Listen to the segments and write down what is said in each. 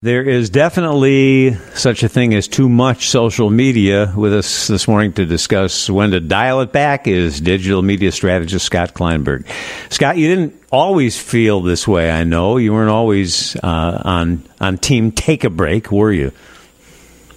There is definitely such a thing as too much social media. With us this morning to discuss when to dial it back is digital media strategist Scott Kleinberg. Scott, you didn't always feel this way. I know you weren't always uh, on on team take a break, were you?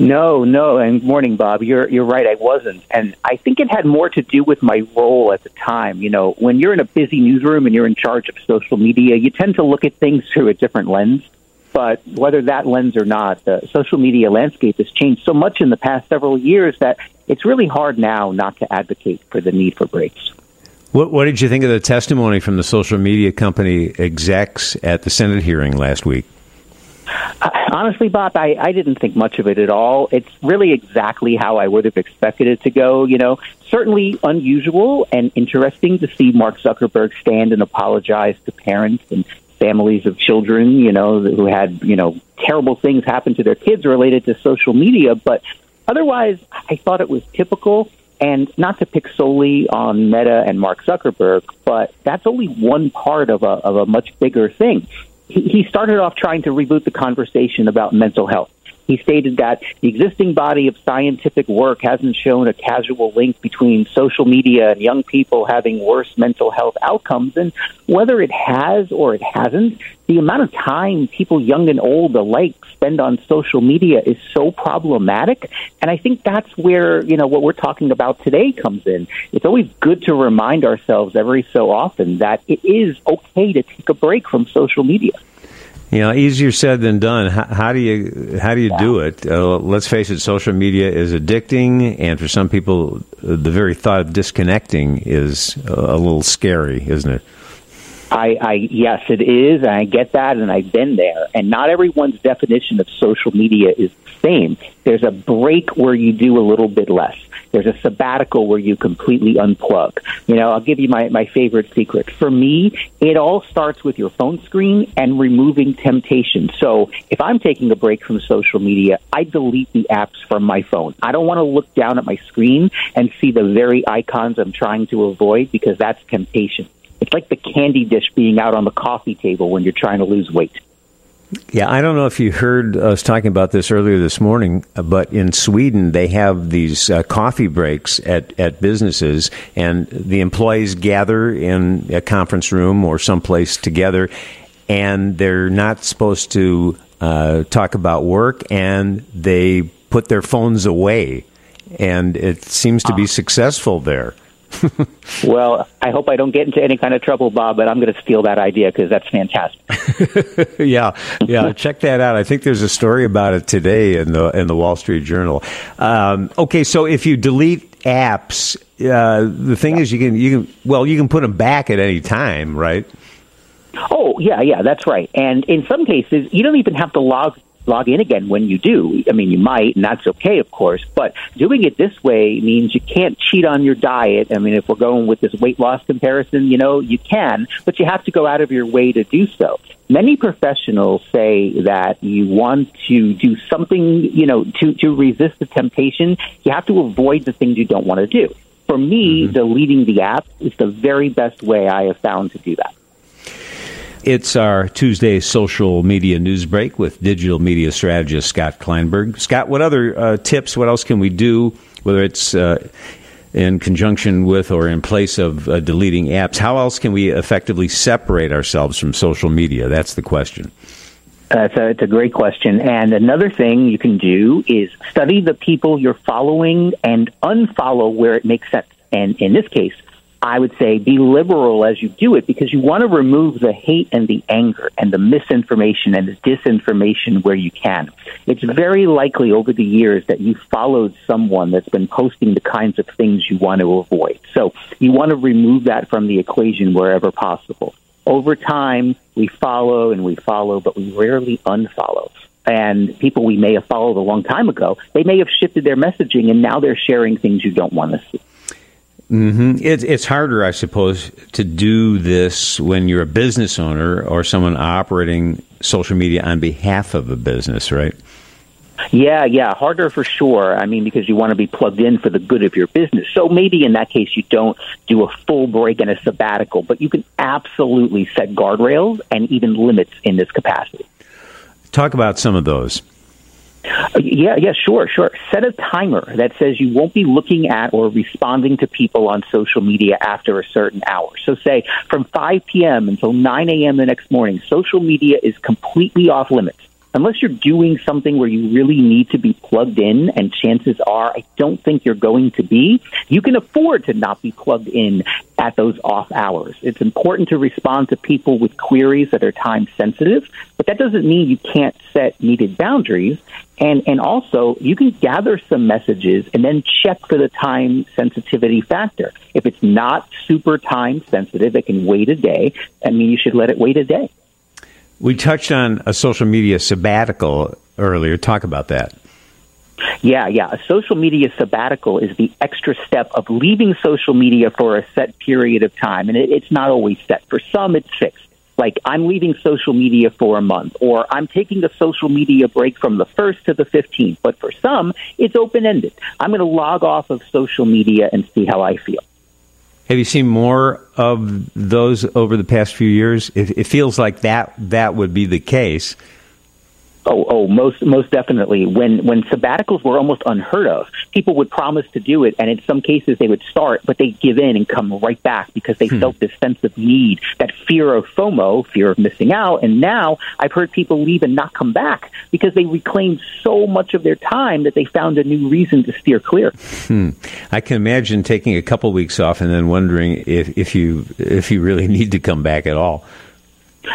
No, no. And morning, Bob. You're you're right. I wasn't, and I think it had more to do with my role at the time. You know, when you're in a busy newsroom and you're in charge of social media, you tend to look at things through a different lens but whether that lens or not, the social media landscape has changed so much in the past several years that it's really hard now not to advocate for the need for breaks. What, what did you think of the testimony from the social media company execs at the Senate hearing last week? Uh, honestly, Bob, I, I didn't think much of it at all. It's really exactly how I would have expected it to go. You know, certainly unusual and interesting to see Mark Zuckerberg stand and apologize to parents and families of children, you know, who had, you know, terrible things happen to their kids related to social media. But otherwise, I thought it was typical. And not to pick solely on Meta and Mark Zuckerberg, but that's only one part of a, of a much bigger thing. He, he started off trying to reboot the conversation about mental health. He stated that the existing body of scientific work hasn't shown a casual link between social media and young people having worse mental health outcomes. And whether it has or it hasn't, the amount of time people young and old alike spend on social media is so problematic. And I think that's where, you know, what we're talking about today comes in. It's always good to remind ourselves every so often that it is okay to take a break from social media. You know, easier said than done. How, how do you how do you yeah. do it? Uh, let's face it, social media is addicting, and for some people, the very thought of disconnecting is a little scary, isn't it? I, I yes, it is, and I get that, and I've been there. And not everyone's definition of social media is the same. There's a break where you do a little bit less. There's a sabbatical where you completely unplug. You know, I'll give you my, my favorite secret. For me, it all starts with your phone screen and removing temptation. So if I'm taking a break from social media, I delete the apps from my phone. I don't want to look down at my screen and see the very icons I'm trying to avoid because that's temptation. It's like the candy dish being out on the coffee table when you're trying to lose weight. Yeah, I don't know if you heard us talking about this earlier this morning, but in Sweden they have these uh, coffee breaks at, at businesses, and the employees gather in a conference room or someplace together, and they're not supposed to uh, talk about work, and they put their phones away, and it seems to be ah. successful there. well, I hope I don't get into any kind of trouble, Bob, but I'm going to steal that idea because that's fantastic. yeah, yeah, check that out. I think there's a story about it today in the in the Wall Street Journal. Um, okay, so if you delete apps, uh, the thing yeah. is you can you can well you can put them back at any time, right? Oh yeah, yeah, that's right. And in some cases, you don't even have to log log in again when you do. I mean, you might, and that's okay, of course, but doing it this way means you can't cheat on your diet. I mean, if we're going with this weight loss comparison, you know, you can, but you have to go out of your way to do so. Many professionals say that you want to do something, you know, to, to resist the temptation, you have to avoid the things you don't want to do. For me, mm-hmm. deleting the app is the very best way I have found to do that. It's our Tuesday social media news break with digital media strategist Scott Kleinberg. Scott, what other uh, tips, what else can we do, whether it's uh, in conjunction with or in place of uh, deleting apps? How else can we effectively separate ourselves from social media? That's the question. Uh, it's, a, it's a great question. And another thing you can do is study the people you're following and unfollow where it makes sense. And in this case, I would say be liberal as you do it because you want to remove the hate and the anger and the misinformation and the disinformation where you can. It's very likely over the years that you followed someone that's been posting the kinds of things you want to avoid. So you want to remove that from the equation wherever possible. Over time, we follow and we follow, but we rarely unfollow and people we may have followed a long time ago, they may have shifted their messaging and now they're sharing things you don't want to see. Mm-hmm. It, it's harder, I suppose, to do this when you're a business owner or someone operating social media on behalf of a business, right? Yeah, yeah, harder for sure. I mean, because you want to be plugged in for the good of your business. So maybe in that case, you don't do a full break and a sabbatical, but you can absolutely set guardrails and even limits in this capacity. Talk about some of those. Uh, yeah, yeah, sure, sure. Set a timer that says you won't be looking at or responding to people on social media after a certain hour. So, say from 5 p.m. until 9 a.m. the next morning, social media is completely off limits unless you're doing something where you really need to be plugged in, and chances are I don't think you're going to be, you can afford to not be plugged in at those off hours. It's important to respond to people with queries that are time sensitive, but that doesn't mean you can't set needed boundaries. And, and also, you can gather some messages and then check for the time sensitivity factor. If it's not super time sensitive, it can wait a day. I mean, you should let it wait a day. We touched on a social media sabbatical earlier. Talk about that. Yeah, yeah. A social media sabbatical is the extra step of leaving social media for a set period of time. And it, it's not always set. For some, it's fixed. Like, I'm leaving social media for a month, or I'm taking a social media break from the 1st to the 15th. But for some, it's open ended. I'm going to log off of social media and see how I feel. Have you seen more of those over the past few years? It, it feels like that that would be the case. Oh, oh, most most definitely. When when sabbaticals were almost unheard of, people would promise to do it, and in some cases they would start, but they give in and come right back because they hmm. felt this sense of need, that fear of FOMO, fear of missing out. And now I've heard people leave and not come back because they reclaimed so much of their time that they found a new reason to steer clear. Hmm. I can imagine taking a couple weeks off and then wondering if if you if you really need to come back at all.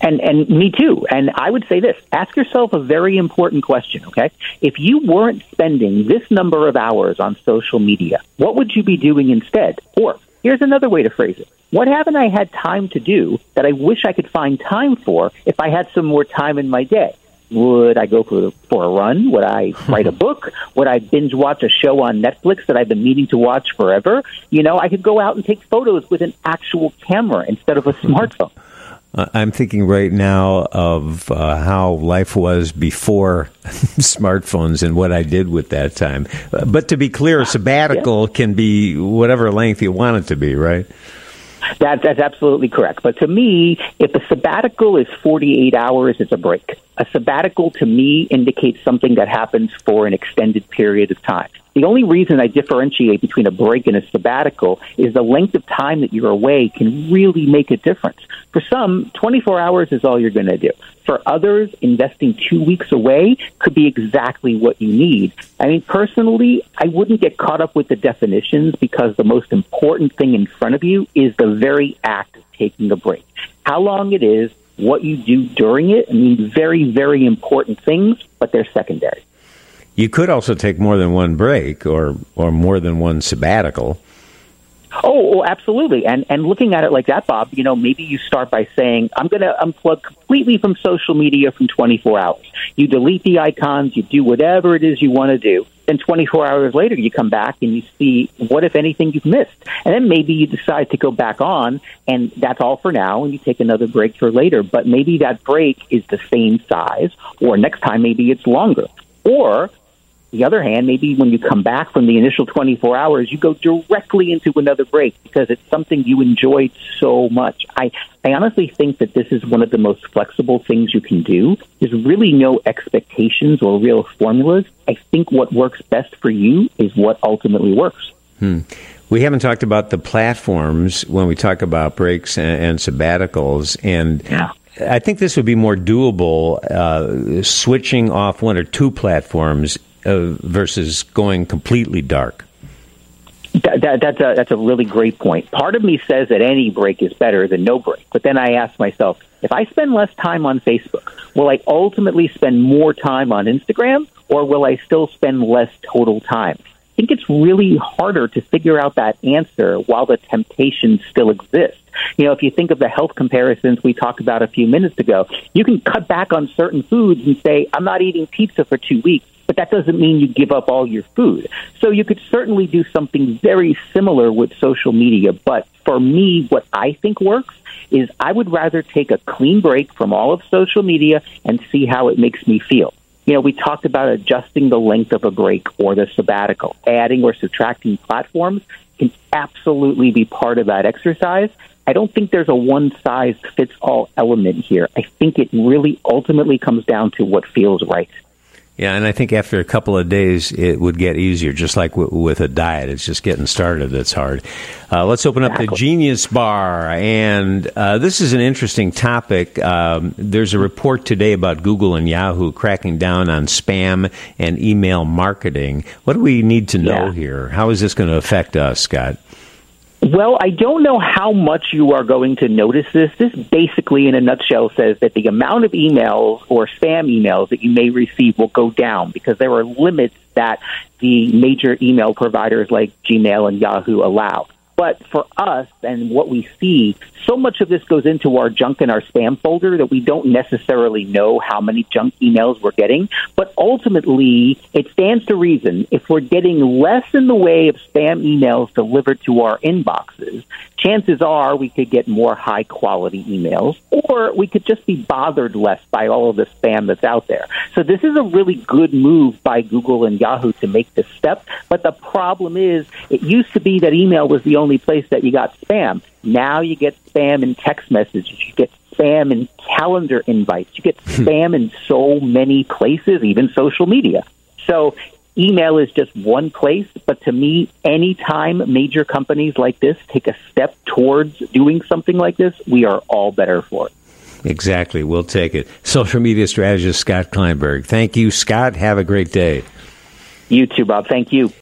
And and me too. And I would say this: ask yourself a very important question. Okay, if you weren't spending this number of hours on social media, what would you be doing instead? Or here's another way to phrase it: What haven't I had time to do that I wish I could find time for if I had some more time in my day? Would I go for for a run? Would I write a book? Would I binge watch a show on Netflix that I've been meaning to watch forever? You know, I could go out and take photos with an actual camera instead of a smartphone. I'm thinking right now of uh, how life was before smartphones and what I did with that time. But to be clear, a sabbatical yeah. can be whatever length you want it to be, right? That, that's absolutely correct. But to me, if a sabbatical is 48 hours, it's a break. A sabbatical to me indicates something that happens for an extended period of time. The only reason I differentiate between a break and a sabbatical is the length of time that you're away can really make a difference. For some, 24 hours is all you're going to do. For others, investing two weeks away could be exactly what you need. I mean, personally, I wouldn't get caught up with the definitions because the most important thing in front of you is the very act of taking a break. How long it is, what you do during it, I mean, very, very important things, but they're secondary. You could also take more than one break or, or more than one sabbatical. Oh, oh, absolutely. And and looking at it like that, Bob, you know, maybe you start by saying, I'm going to unplug completely from social media from 24 hours. You delete the icons, you do whatever it is you want to do. Then 24 hours later, you come back and you see what, if anything, you've missed. And then maybe you decide to go back on, and that's all for now, and you take another break for later. But maybe that break is the same size, or next time maybe it's longer. Or the other hand, maybe when you come back from the initial 24 hours, you go directly into another break because it's something you enjoyed so much. I, I honestly think that this is one of the most flexible things you can do. There's really no expectations or real formulas. I think what works best for you is what ultimately works. Hmm. We haven't talked about the platforms when we talk about breaks and, and sabbaticals, and yeah. I think this would be more doable uh, switching off one or two platforms uh, versus going completely dark? That, that, that's a that's a really great point. Part of me says that any break is better than no break, but then I ask myself, if I spend less time on Facebook, will I ultimately spend more time on Instagram, or will I still spend less total time? I think it's really harder to figure out that answer while the temptation still exists. You know, if you think of the health comparisons we talked about a few minutes ago, you can cut back on certain foods and say, I'm not eating pizza for two weeks but that doesn't mean you give up all your food. So you could certainly do something very similar with social media. But for me, what I think works is I would rather take a clean break from all of social media and see how it makes me feel. You know, we talked about adjusting the length of a break or the sabbatical. Adding or subtracting platforms can absolutely be part of that exercise. I don't think there's a one size fits all element here. I think it really ultimately comes down to what feels right. Yeah, and I think after a couple of days, it would get easier. Just like w- with a diet, it's just getting started that's hard. Uh, let's open up the Genius Bar, and uh, this is an interesting topic. Um, there's a report today about Google and Yahoo cracking down on spam and email marketing. What do we need to know Yeah. here? How is this going to affect us, Scott? Well, I don't know how much you are going to notice this. This basically, in a nutshell, says that the amount of emails or spam emails that you may receive will go down because there are limits that the major email providers like Gmail and Yahoo allow. But for us and what we see, so much of this goes into our junk and our spam folder that we don't necessarily know how many junk emails we're getting. But ultimately, it stands to reason if we're getting less in the way of spam emails delivered to our inboxes, chances are we could get more high quality emails or we could just be bothered less by all of the spam that's out there. So this is a really good move by Google and Yahoo to make this step. But the problem is it used to be that email was the only place that you got spam. Now you get spam in text messages. You get spam in calendar invites. You get hmm. spam in so many places, even social media. So email is just one place, but to me, anytime major companies like this take a step towards doing something like this, we are all better for it. Exactly. We'll take it. Social media strategist Scott Kleinberg. Thank you, Scott. Have a great day. You too, Bob. Thank you.